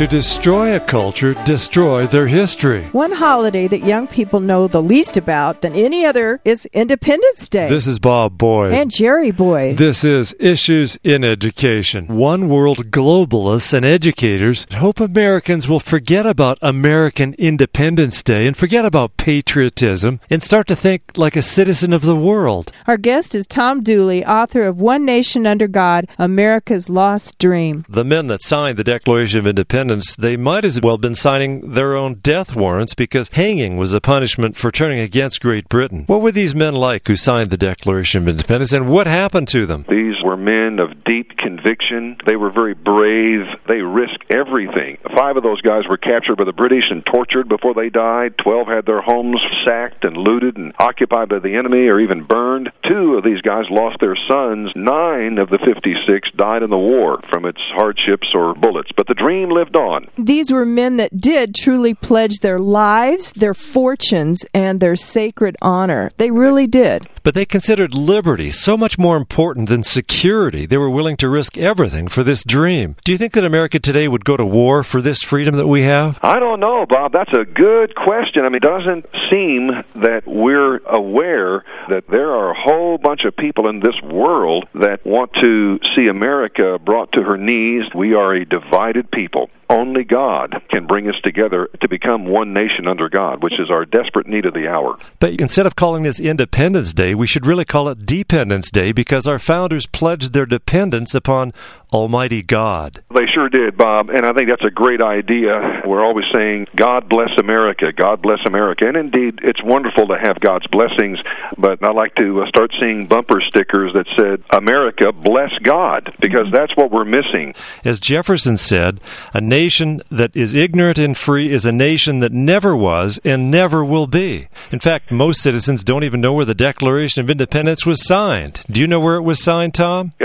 to destroy a culture, destroy their history. One holiday that young people know the least about than any other is Independence Day. This is Bob Boyd. and Jerry Boyd. This is Issues in Education. One world globalists and educators hope Americans will forget about American Independence Day and forget about patriotism and start to think like a citizen of the world. Our guest is Tom Dooley, author of One Nation Under God America's Lost Dream. The men that signed the Declaration of Independence, they might as well have been signing their own death warrants because hanging was a punishment for turning against Great Britain. What were these men like who signed the Declaration of Independence and what happened to them? These were men of deep conviction. They were very brave. They risked everything. Five of those guys were captured by the British and tortured before they died. Twelve had their homes sacked and looted and occupied by the enemy or even burned. Two of these guys lost their sons. Nine of the 56 died in the war from its hardships or bullets. But the dream lived. These were men that did truly pledge their lives, their fortunes, and their sacred honor. They really did. But they considered liberty so much more important than security. They were willing to risk everything for this dream. Do you think that America today would go to war for this freedom that we have? I don't know, Bob. That's a good question. I mean, it doesn't seem that we're aware that there are a whole bunch of people in this world that want to see America brought to her knees. We are a divided people. Only God can bring us together to become one nation under God, which is our desperate need of the hour. But instead of calling this Independence Day, we should really call it Dependence Day because our founders pledged their dependence upon Almighty God. They sure did, Bob, and I think that's a great idea. We're always saying, God bless America, God bless America. And indeed, it's wonderful to have God's blessings, but I like to uh, start seeing bumper stickers that said, America, bless God, because that's what we're missing. As Jefferson said, a nation that is ignorant and free is a nation that never was and never will be. In fact, most citizens don't even know where the Declaration of Independence was signed. Do you know where it was signed, Tom?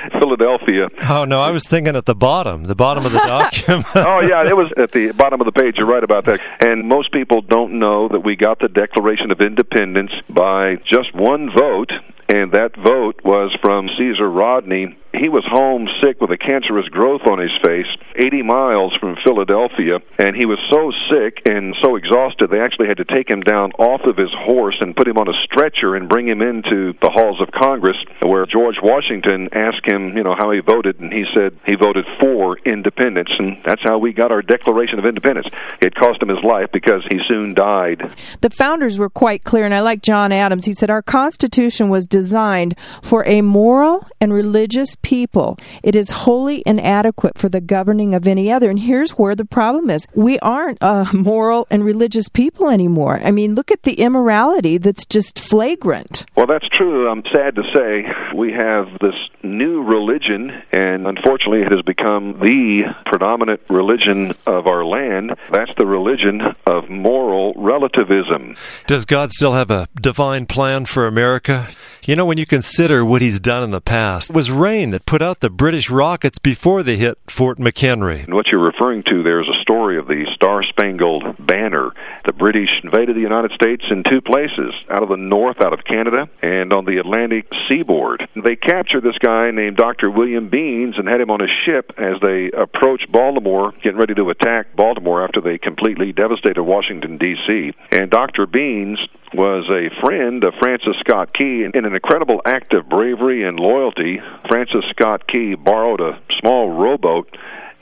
Philadelphia. Oh, no, I was thinking at the bottom, the bottom of the document. oh yeah, it was at the bottom of the page. You're right about that. And most people don't know that we got the Declaration of Independence by just one vote, and that vote was from Caesar Rodney. He was homesick with a cancerous growth on his face, 80 miles from Philadelphia, and he was so sick and so exhausted they actually had to take him down off of his horse and put him on a stretcher and bring him into the halls of Congress where George Washington asked him, you know, how he voted and he said he voted for independence and that's how we got our Declaration of Independence. It cost him his life because he soon died. The founders were quite clear, and I like John Adams. He said, Our Constitution was designed for a moral and religious people. It is wholly inadequate for the governing of any other. And here's where the problem is we aren't uh, a moral and religious people anymore. I mean, look at the immorality that's just flagrant. Well, that's true. I'm sad to say we have this new religion, and unfortunately, it has become the predominant religion of our land. That's the religion of moral relativism. Does God still have a divine plan for America? You know, when you consider what he's done in the past, it was rain that put out the British rockets before they hit Fort McHenry. And what you're referring to there is a story of the Star Spangled Banner. The British invaded the United States in two places out of the north, out of Canada, and on the Atlantic seaboard. They captured this guy named Dr. William Beans and had him on a ship as they approached Baltimore, getting ready to attack Baltimore after they completely devastated Washington, D.C. And Dr. Beans was a friend of Francis Scott Key. In an incredible act of bravery and loyalty, Francis Scott Key borrowed a small rowboat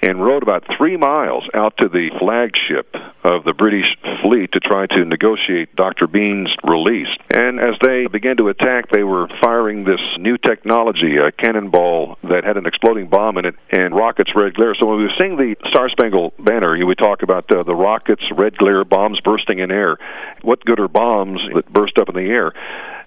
and rode about three miles out to the flagship of the British fleet to try to negotiate Dr. Bean's release. And as they began to attack, they were firing this new technology, a cannonball that had an exploding bomb in it, and rockets, red glare. So when we were seeing the Star Spangled Banner, you would talk about uh, the rockets, red glare, bombs bursting in air. What good are bombs that burst up in the air?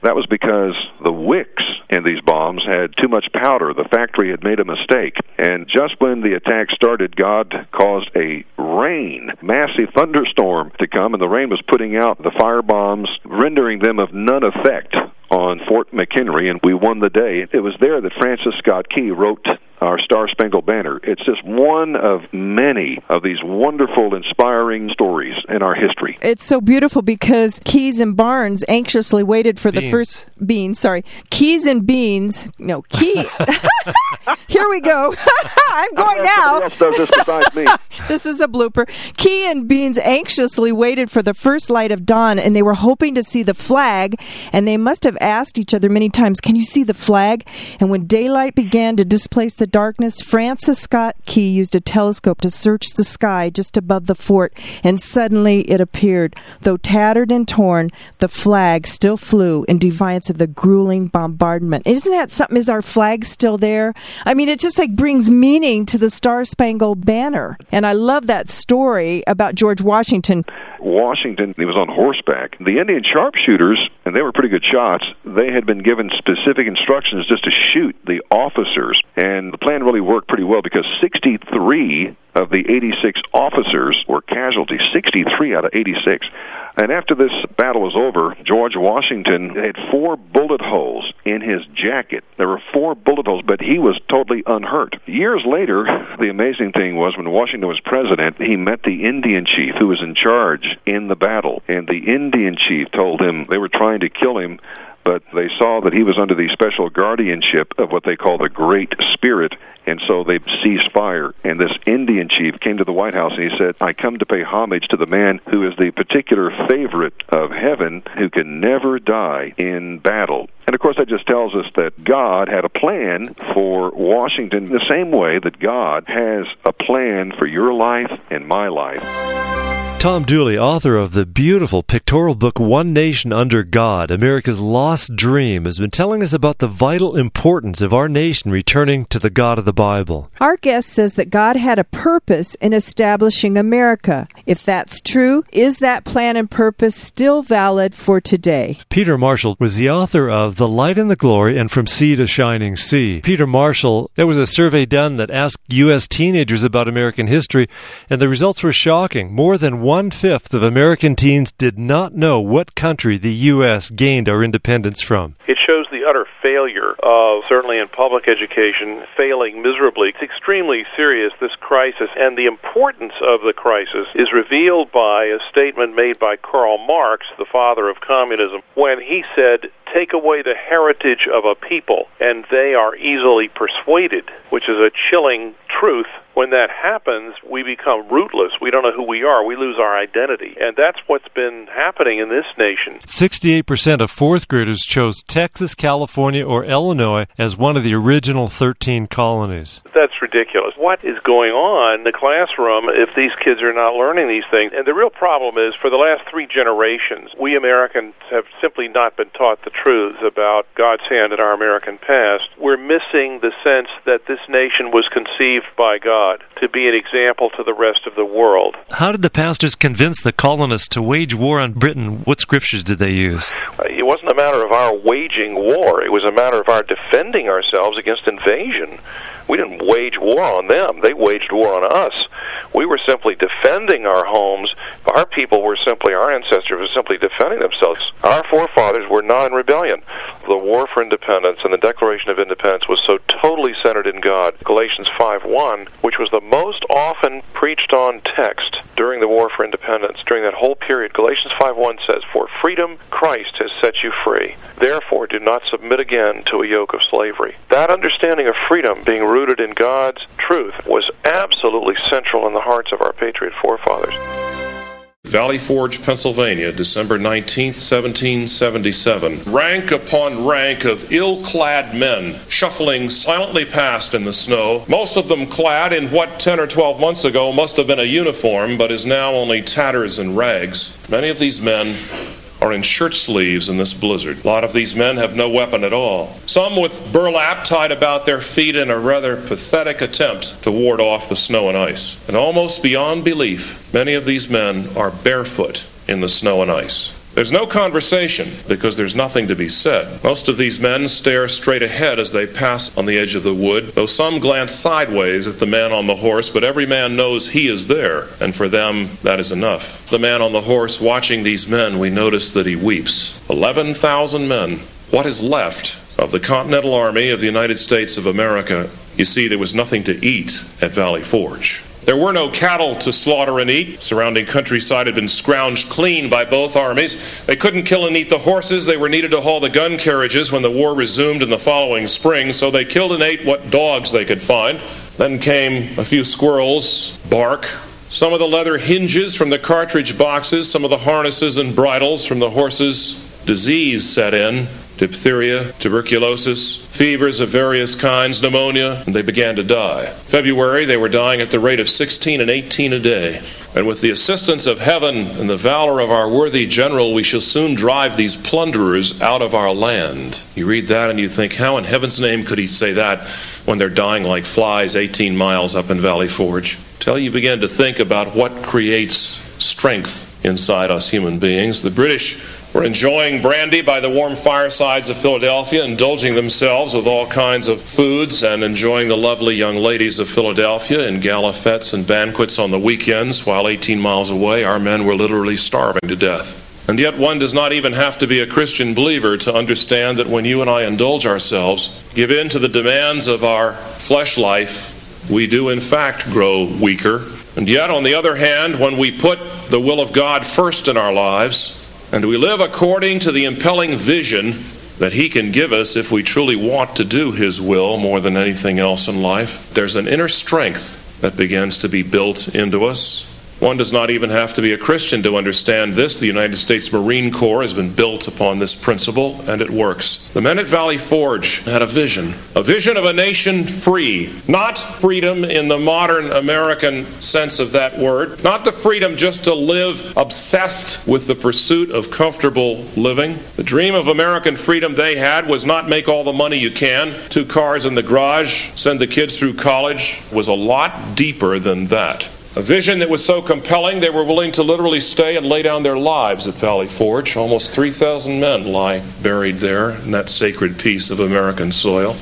That was because the wicks in these bombs had too much powder. The factory had made a mistake. And just when the attack started, God caused a rain, massive thunderstorm to come, and the rain was putting out the fire bombs, rendering them of none effect on Fort McHenry, and we won the day. It was there that Francis Scott Key wrote our Star Spangled Banner. It's just one of many of these wonderful, inspiring stories in our history. It's so beautiful because Keys and Barnes anxiously waited for the first beans, sorry, keys and beans. No, key. Here we go. I'm going now. This is a blooper. Key and Beans anxiously waited for the first light of dawn, and they were hoping to see the flag. And they must have asked each other many times, "Can you see the flag?" And when daylight began to displace the darkness, Francis Scott Key used a telescope to search the sky just above the fort, and suddenly it appeared. Though tattered and torn, the flag still flew in defiance of the grueling bombardment. Isn't that something? Is our flag still there? I mean, it just like brings meaning to the Star Spangled Banner. And I love that story about George Washington. Washington, he was on horseback. The Indian sharpshooters, and they were pretty good shots, they had been given specific instructions just to shoot the officers. And the plan really worked pretty well because 63 of the 86 officers were casualties, 63 out of 86. And after this battle was over, George Washington had four bullet holes in his jacket. There were four bullet holes, but he was totally unhurt. Years later, the amazing thing was when Washington was president, he met the Indian chief who was in charge in the battle. And the Indian chief told him they were trying to kill him but they saw that he was under the special guardianship of what they call the Great Spirit, and so they ceased fire. And this Indian chief came to the White House and he said, I come to pay homage to the man who is the particular favorite of heaven who can never die in battle. And of course, that just tells us that God had a plan for Washington the same way that God has a plan for your life and my life. Tom Dooley, author of the beautiful pictorial book One Nation Under God, America's Lost Dream, has been telling us about the vital importance of our nation returning to the God of the Bible. Our guest says that God had a purpose in establishing America. If that's true, is that plan and purpose still valid for today? Peter Marshall was the author of The Light and the Glory and From Sea to Shining Sea. Peter Marshall, there was a survey done that asked U.S. teenagers about American history, and the results were shocking. More than one fifth of American teens did not know what country the U.S. gained our independence from. It shows the utter failure of, certainly in public education, failing miserably. It's extremely serious, this crisis, and the importance of the crisis is revealed by a statement made by Karl Marx, the father of communism, when he said, Take away the heritage of a people, and they are easily persuaded, which is a chilling truth when that happens, we become rootless. We don't know who we are. We lose our identity. And that's what's been happening in this nation. 68% of fourth graders chose Texas, California, or Illinois as one of the original 13 colonies. That's ridiculous. What is going on in the classroom if these kids are not learning these things? And the real problem is for the last three generations, we Americans have simply not been taught the truths about God's hand in our American past. We're missing the sense that this nation was conceived by God to be an example to the rest of the world. How did the pastors convince the colonists to wage war on Britain? What scriptures did they use? Uh, it wasn't a matter of our waging war, it was a matter of our defending ourselves against invasion. We didn't wage war on them. They waged war on us. We were simply defending our homes. Our people were simply, our ancestors were simply defending themselves. Our forefathers were not in rebellion. The war for independence and the Declaration of Independence was so totally centered in God. Galatians 5.1, which was the most often preached on text during the war for independence, during that whole period, Galatians 5.1 says, For freedom Christ has set you free. Therefore do not submit again to a yoke of slavery. That understanding of freedom being rooted in God's truth was absolutely central in the hearts of our patriot forefathers. Valley Forge, Pennsylvania, December 19, 1777. Rank upon rank of ill clad men shuffling silently past in the snow, most of them clad in what 10 or 12 months ago must have been a uniform but is now only tatters and rags. Many of these men are in shirt sleeves in this blizzard. A lot of these men have no weapon at all. Some with burlap tied about their feet in a rather pathetic attempt to ward off the snow and ice. And almost beyond belief, many of these men are barefoot in the snow and ice. There's no conversation because there's nothing to be said. Most of these men stare straight ahead as they pass on the edge of the wood, though some glance sideways at the man on the horse, but every man knows he is there, and for them that is enough. The man on the horse watching these men, we notice that he weeps. 11,000 men. What is left of the Continental Army of the United States of America? You see, there was nothing to eat at Valley Forge. There were no cattle to slaughter and eat. Surrounding countryside had been scrounged clean by both armies. They couldn't kill and eat the horses. They were needed to haul the gun carriages when the war resumed in the following spring, so they killed and ate what dogs they could find. Then came a few squirrels, bark, some of the leather hinges from the cartridge boxes, some of the harnesses and bridles from the horses. Disease set in diphtheria, tuberculosis, fevers of various kinds, pneumonia, and they began to die. February, they were dying at the rate of 16 and 18 a day. And with the assistance of heaven and the valor of our worthy general, we shall soon drive these plunderers out of our land. You read that and you think, how in heaven's name could he say that when they're dying like flies 18 miles up in Valley Forge? Till you begin to think about what creates strength inside us human beings. The British were enjoying brandy by the warm firesides of Philadelphia, indulging themselves with all kinds of foods, and enjoying the lovely young ladies of Philadelphia in gala fetes and banquets on the weekends, while 18 miles away our men were literally starving to death. And yet, one does not even have to be a Christian believer to understand that when you and I indulge ourselves, give in to the demands of our flesh life, we do in fact grow weaker. And yet, on the other hand, when we put the will of God first in our lives, and we live according to the impelling vision that He can give us if we truly want to do His will more than anything else in life. There's an inner strength that begins to be built into us. One does not even have to be a Christian to understand this. The United States Marine Corps has been built upon this principle, and it works. The men at Valley Forge had a vision a vision of a nation free, not freedom in the modern American sense of that word, not the freedom just to live obsessed with the pursuit of comfortable living. The dream of American freedom they had was not make all the money you can, two cars in the garage, send the kids through college, was a lot deeper than that. A vision that was so compelling they were willing to literally stay and lay down their lives at Valley Forge. Almost 3,000 men lie buried there in that sacred piece of American soil.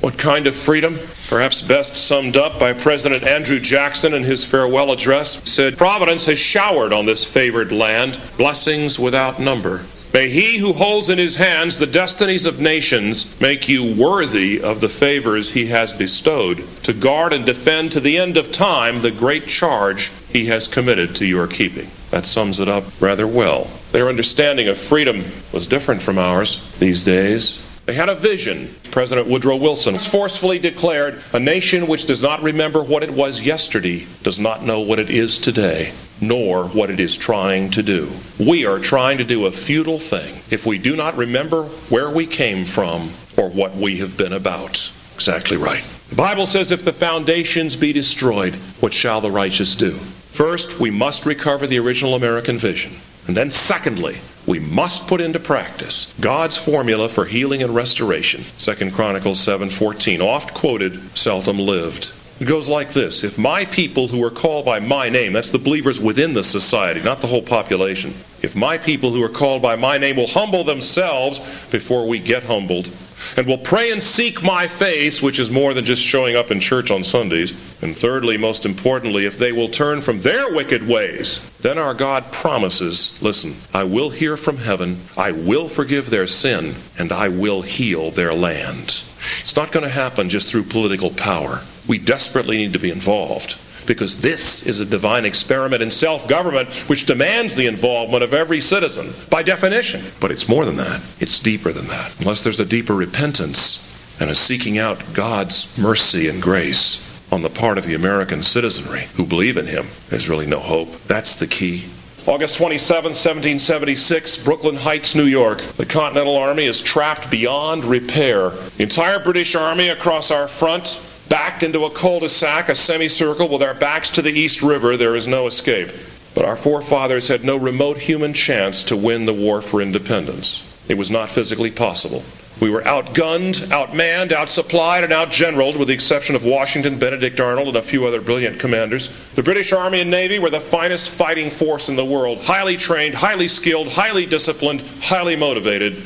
What kind of freedom? Perhaps best summed up by President Andrew Jackson in his farewell address, said, Providence has showered on this favored land blessings without number. May he who holds in his hands the destinies of nations make you worthy of the favors he has bestowed, to guard and defend to the end of time the great charge he has committed to your keeping. That sums it up rather well. Their understanding of freedom was different from ours these days. They had a vision. President Woodrow Wilson forcefully declared a nation which does not remember what it was yesterday does not know what it is today nor what it is trying to do. We are trying to do a futile thing if we do not remember where we came from or what we have been about. Exactly right. The Bible says, if the foundations be destroyed, what shall the righteous do? First, we must recover the original American vision. And then, secondly, we must put into practice God's formula for healing and restoration. 2 Chronicles 7:14, oft quoted, seldom lived. It goes like this If my people who are called by my name, that's the believers within the society, not the whole population, if my people who are called by my name will humble themselves before we get humbled, and will pray and seek my face, which is more than just showing up in church on Sundays, and thirdly, most importantly, if they will turn from their wicked ways, then our God promises listen, I will hear from heaven, I will forgive their sin, and I will heal their land. It's not going to happen just through political power. We desperately need to be involved because this is a divine experiment in self government which demands the involvement of every citizen by definition. But it's more than that, it's deeper than that. Unless there's a deeper repentance and a seeking out God's mercy and grace on the part of the American citizenry who believe in Him, there's really no hope. That's the key. August 27, 1776, Brooklyn Heights, New York. The Continental Army is trapped beyond repair. The entire British Army across our front, backed into a cul-de-sac, a semicircle with our backs to the East River, there is no escape. But our forefathers had no remote human chance to win the war for independence. It was not physically possible. We were outgunned, outmanned, outsupplied, and outgeneraled, with the exception of Washington, Benedict Arnold, and a few other brilliant commanders. The British Army and Navy were the finest fighting force in the world, highly trained, highly skilled, highly disciplined, highly motivated.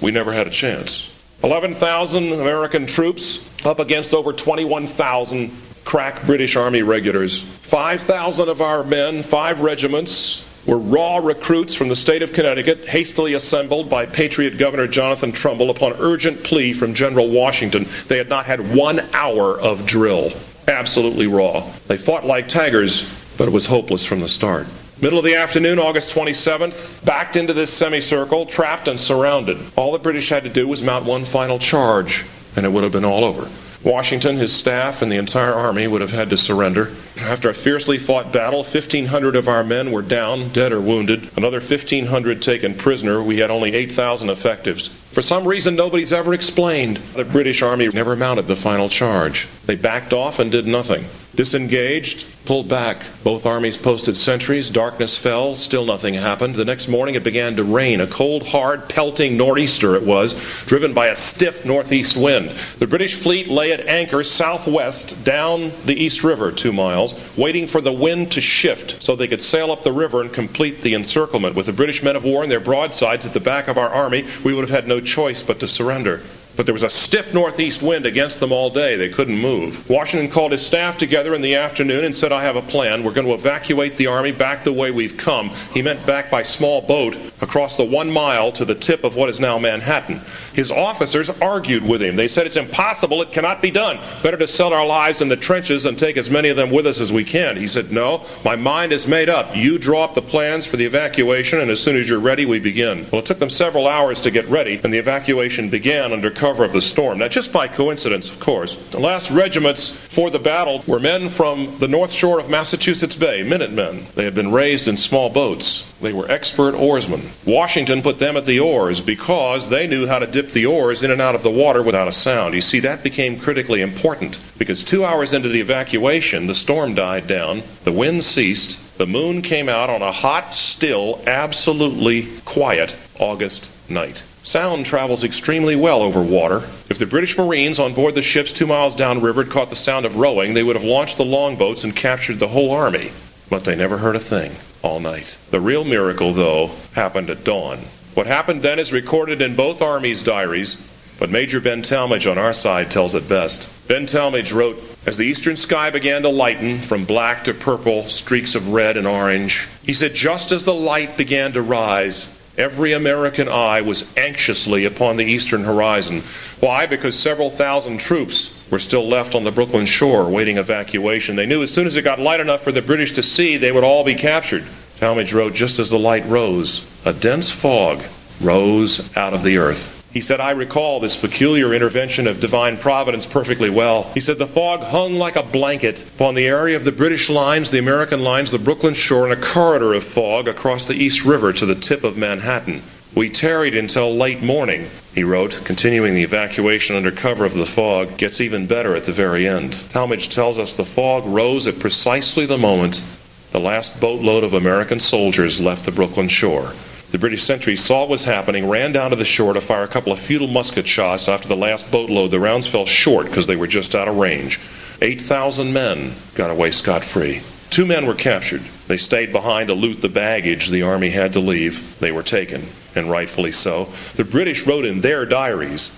We never had a chance. 11,000 American troops up against over 21,000 crack British Army regulars. 5,000 of our men, five regiments, were raw recruits from the state of Connecticut, hastily assembled by Patriot Governor Jonathan Trumbull upon urgent plea from General Washington. They had not had one hour of drill. absolutely raw. They fought like tigers, but it was hopeless from the start. Middle of the afternoon, August 27th, backed into this semicircle, trapped and surrounded. All the British had to do was mount one final charge, and it would have been all over. Washington, his staff, and the entire army would have had to surrender. After a fiercely fought battle, 1,500 of our men were down, dead or wounded. Another 1,500 taken prisoner. We had only 8,000 effectives. For some reason nobody's ever explained, the British Army never mounted the final charge. They backed off and did nothing. Disengaged, pulled back. Both armies posted sentries. Darkness fell. Still nothing happened. The next morning it began to rain. A cold, hard, pelting nor'easter it was, driven by a stiff northeast wind. The British fleet lay at anchor southwest down the East River two miles, waiting for the wind to shift so they could sail up the river and complete the encirclement. With the British men of war and their broadsides at the back of our army, we would have had no choice but to surrender. But there was a stiff northeast wind against them all day. They couldn't move. Washington called his staff together in the afternoon and said, I have a plan. We're going to evacuate the army back the way we've come. He meant back by small boat across the one mile to the tip of what is now Manhattan. His officers argued with him. They said, It's impossible. It cannot be done. Better to sell our lives in the trenches and take as many of them with us as we can. He said, No, my mind is made up. You draw up the plans for the evacuation, and as soon as you're ready, we begin. Well, it took them several hours to get ready, and the evacuation began under cover of the storm. Now, just by coincidence, of course, the last regiments for the battle were men from the north shore of Massachusetts Bay, Minutemen. They had been raised in small boats. They were expert oarsmen. Washington put them at the oars because they knew how to dip the oars in and out of the water without a sound. You see, that became critically important because two hours into the evacuation, the storm died down, the wind ceased, the moon came out on a hot, still, absolutely quiet August night. Sound travels extremely well over water. If the British Marines on board the ships two miles downriver had caught the sound of rowing, they would have launched the longboats and captured the whole army. But they never heard a thing all night. The real miracle, though, happened at dawn. What happened then is recorded in both armies' diaries, but Major Ben Tallmadge on our side tells it best. Ben Tallmadge wrote, As the eastern sky began to lighten from black to purple, streaks of red and orange, he said, just as the light began to rise, Every American eye was anxiously upon the eastern horizon. Why? Because several thousand troops were still left on the Brooklyn shore waiting evacuation. They knew as soon as it got light enough for the British to see, they would all be captured. Tallmadge wrote, just as the light rose, a dense fog rose out of the earth. He said, I recall this peculiar intervention of divine providence perfectly well. He said, the fog hung like a blanket upon the area of the British lines, the American lines, the Brooklyn shore, and a corridor of fog across the East River to the tip of Manhattan. We tarried until late morning, he wrote, continuing the evacuation under cover of the fog gets even better at the very end. Tallmadge tells us the fog rose at precisely the moment the last boatload of American soldiers left the Brooklyn shore. The British sentries saw what was happening, ran down to the shore to fire a couple of futile musket shots after the last boatload. The rounds fell short because they were just out of range. 8,000 men got away scot free. Two men were captured. They stayed behind to loot the baggage the army had to leave. They were taken, and rightfully so. The British wrote in their diaries,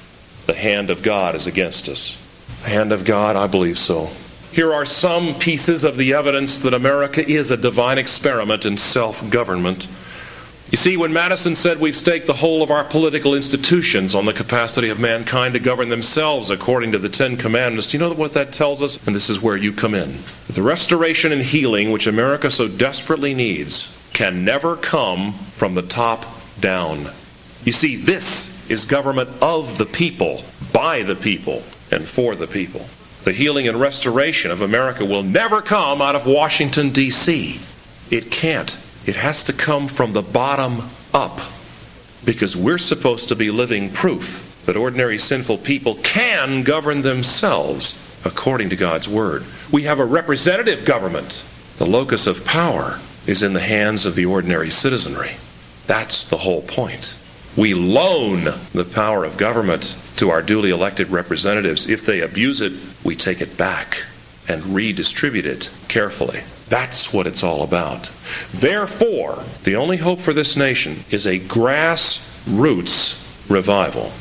The hand of God is against us. The hand of God, I believe so. Here are some pieces of the evidence that America is a divine experiment in self government. You see, when Madison said we've staked the whole of our political institutions on the capacity of mankind to govern themselves according to the Ten Commandments, do you know what that tells us? And this is where you come in. The restoration and healing which America so desperately needs can never come from the top down. You see, this is government of the people, by the people, and for the people. The healing and restoration of America will never come out of Washington, D.C. It can't. It has to come from the bottom up because we're supposed to be living proof that ordinary sinful people can govern themselves according to God's Word. We have a representative government. The locus of power is in the hands of the ordinary citizenry. That's the whole point. We loan the power of government to our duly elected representatives. If they abuse it, we take it back and redistribute it carefully. That's what it's all about. Therefore, the only hope for this nation is a grassroots revival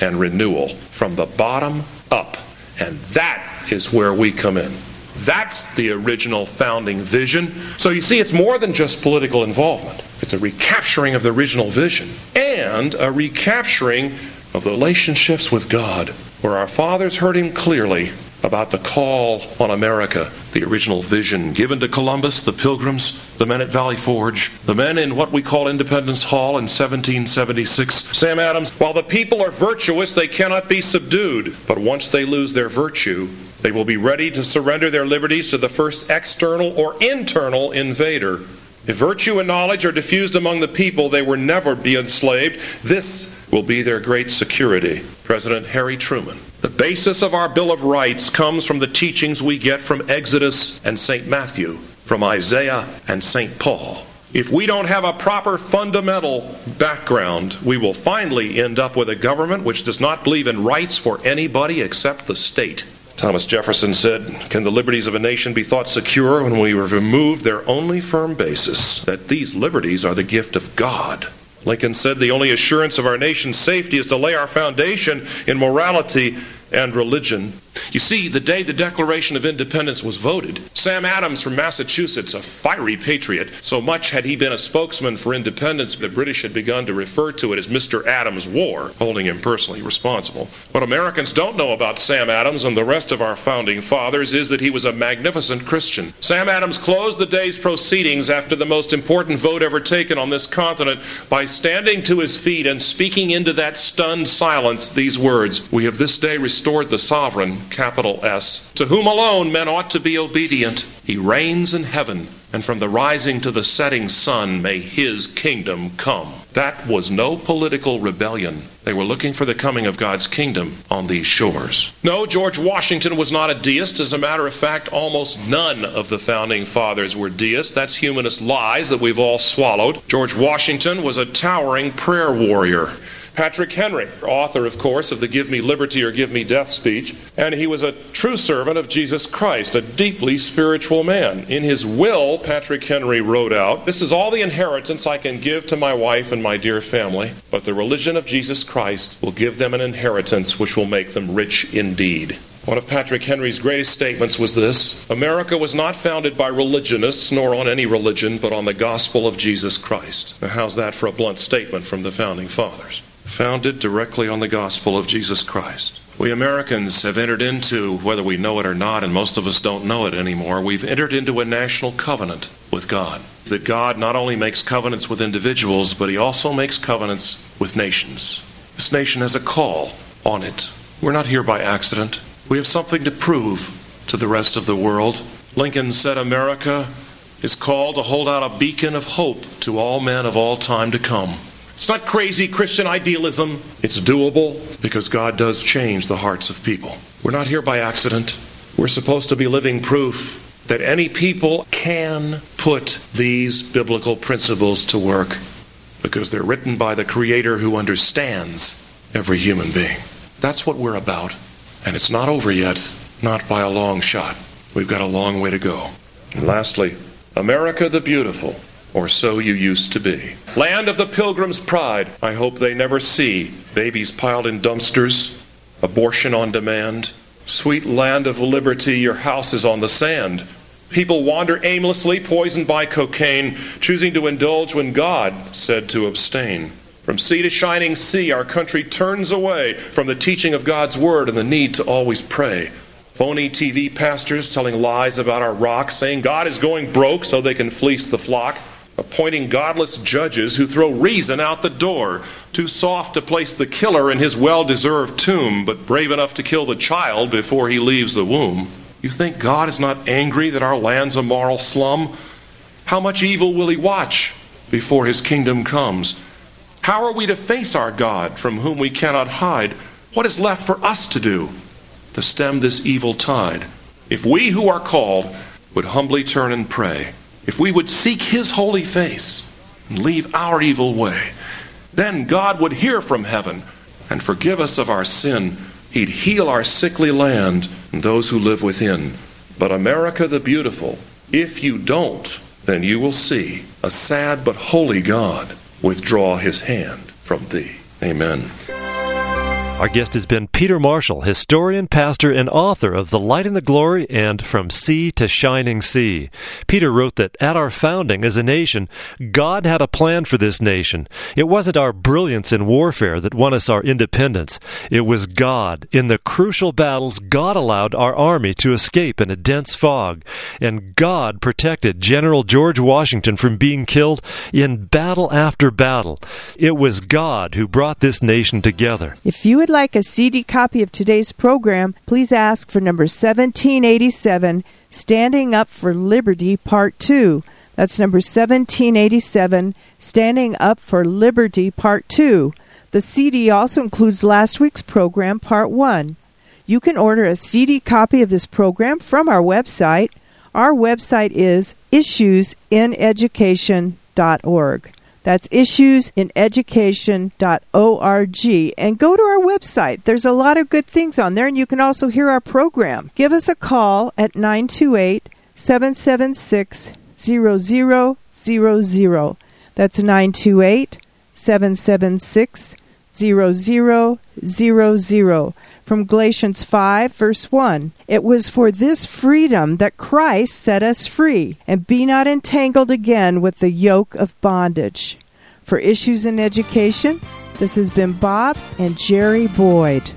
and renewal from the bottom up. And that is where we come in. That's the original founding vision. So you see, it's more than just political involvement, it's a recapturing of the original vision and a recapturing of the relationships with God, where our fathers heard Him clearly about the call on America, the original vision given to Columbus, the Pilgrims, the men at Valley Forge, the men in what we call Independence Hall in 1776. Sam Adams, while the people are virtuous, they cannot be subdued. But once they lose their virtue, they will be ready to surrender their liberties to the first external or internal invader. If virtue and knowledge are diffused among the people, they will never be enslaved. This will be their great security. President Harry Truman. The basis of our Bill of Rights comes from the teachings we get from Exodus and St. Matthew, from Isaiah and St. Paul. If we don't have a proper fundamental background, we will finally end up with a government which does not believe in rights for anybody except the state. Thomas Jefferson said, Can the liberties of a nation be thought secure when we have removed their only firm basis, that these liberties are the gift of God? Lincoln said, The only assurance of our nation's safety is to lay our foundation in morality and religion. You see, the day the Declaration of Independence was voted, Sam Adams from Massachusetts, a fiery patriot, so much had he been a spokesman for independence, that the British had begun to refer to it as Mr. Adams' War, holding him personally responsible. What Americans don't know about Sam Adams and the rest of our founding fathers is that he was a magnificent Christian. Sam Adams closed the day's proceedings after the most important vote ever taken on this continent by standing to his feet and speaking into that stunned silence these words We have this day restored the sovereign capital S, to whom alone men ought to be obedient. He reigns in heaven, and from the rising to the setting sun may his kingdom come. That was no political rebellion. They were looking for the coming of God's kingdom on these shores. No, George Washington was not a deist. As a matter of fact, almost none of the founding fathers were deists. That's humanist lies that we've all swallowed. George Washington was a towering prayer warrior. Patrick Henry, author, of course, of the Give Me Liberty or Give Me Death speech, and he was a true servant of Jesus Christ, a deeply spiritual man. In his will, Patrick Henry wrote out, This is all the inheritance I can give to my wife and my dear family, but the religion of Jesus Christ will give them an inheritance which will make them rich indeed. One of Patrick Henry's greatest statements was this America was not founded by religionists nor on any religion, but on the gospel of Jesus Christ. Now, how's that for a blunt statement from the founding fathers? Founded directly on the gospel of Jesus Christ. We Americans have entered into, whether we know it or not, and most of us don't know it anymore, we've entered into a national covenant with God. That God not only makes covenants with individuals, but He also makes covenants with nations. This nation has a call on it. We're not here by accident. We have something to prove to the rest of the world. Lincoln said America is called to hold out a beacon of hope to all men of all time to come. It's not crazy Christian idealism. It's doable because God does change the hearts of people. We're not here by accident. We're supposed to be living proof that any people can put these biblical principles to work because they're written by the Creator who understands every human being. That's what we're about. And it's not over yet, not by a long shot. We've got a long way to go. And lastly, America the Beautiful or so you used to be. Land of the pilgrim's pride, I hope they never see babies piled in dumpsters, abortion on demand. Sweet land of liberty, your house is on the sand. People wander aimlessly, poisoned by cocaine, choosing to indulge when God said to abstain. From sea to shining sea, our country turns away from the teaching of God's word and the need to always pray. Phony TV pastors telling lies about our rock, saying God is going broke so they can fleece the flock appointing godless judges who throw reason out the door, too soft to place the killer in his well deserved tomb, but brave enough to kill the child before he leaves the womb. You think God is not angry that our land's a moral slum? How much evil will he watch before his kingdom comes? How are we to face our God from whom we cannot hide? What is left for us to do to stem this evil tide? If we who are called would humbly turn and pray, if we would seek His holy face and leave our evil way, then God would hear from heaven and forgive us of our sin. He'd heal our sickly land and those who live within. But America the beautiful, if you don't, then you will see a sad but holy God withdraw his hand from thee. Amen. Our guest has been Peter Marshall, historian, pastor, and author of The Light and the Glory and From Sea to Shining Sea. Peter wrote that at our founding as a nation, God had a plan for this nation. It wasn't our brilliance in warfare that won us our independence. It was God. In the crucial battles, God allowed our army to escape in a dense fog, and God protected General George Washington from being killed in battle after battle. It was God who brought this nation together. If you would like a CD copy of today's program, please ask for number 1787, Standing Up for Liberty, Part 2. That's number 1787, Standing Up for Liberty, Part 2. The CD also includes last week's program, Part 1. You can order a CD copy of this program from our website. Our website is issuesineducation.org. That's issuesineducation.org. And go to our website. There's a lot of good things on there, and you can also hear our program. Give us a call at 928 776 0000. That's 928 776 0000 from Galatians 5, verse 1. It was for this freedom that Christ set us free, and be not entangled again with the yoke of bondage. For issues in education, this has been Bob and Jerry Boyd.